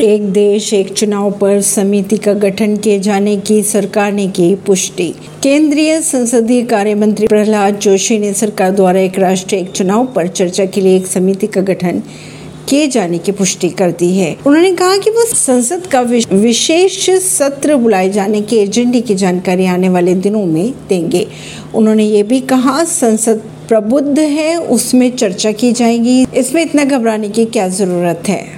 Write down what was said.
एक देश, एक चुनाव पर समिति का गठन किए जाने की सरकार ने की पुष्टि। केंद्रीय संसदीय कार्य मंत्री प्रहलाद जोशी ने सरकार द्वारा एक राष्ट्र एक चुनाव पर चर्चा के लिए एक समिति का गठन किए जाने की पुष्टि कर दी है। उन्होंने कहा कि वो संसद का विशेष सत्र बुलाए जाने के एजेंडे की जानकारी आने वाले दिनों में देंगे। उन्होंने ये भी कहा, संसद प्रबुद्ध है, उसमें चर्चा की जाएगी। इसमें इतना घबराने की क्या ज़रूरत है?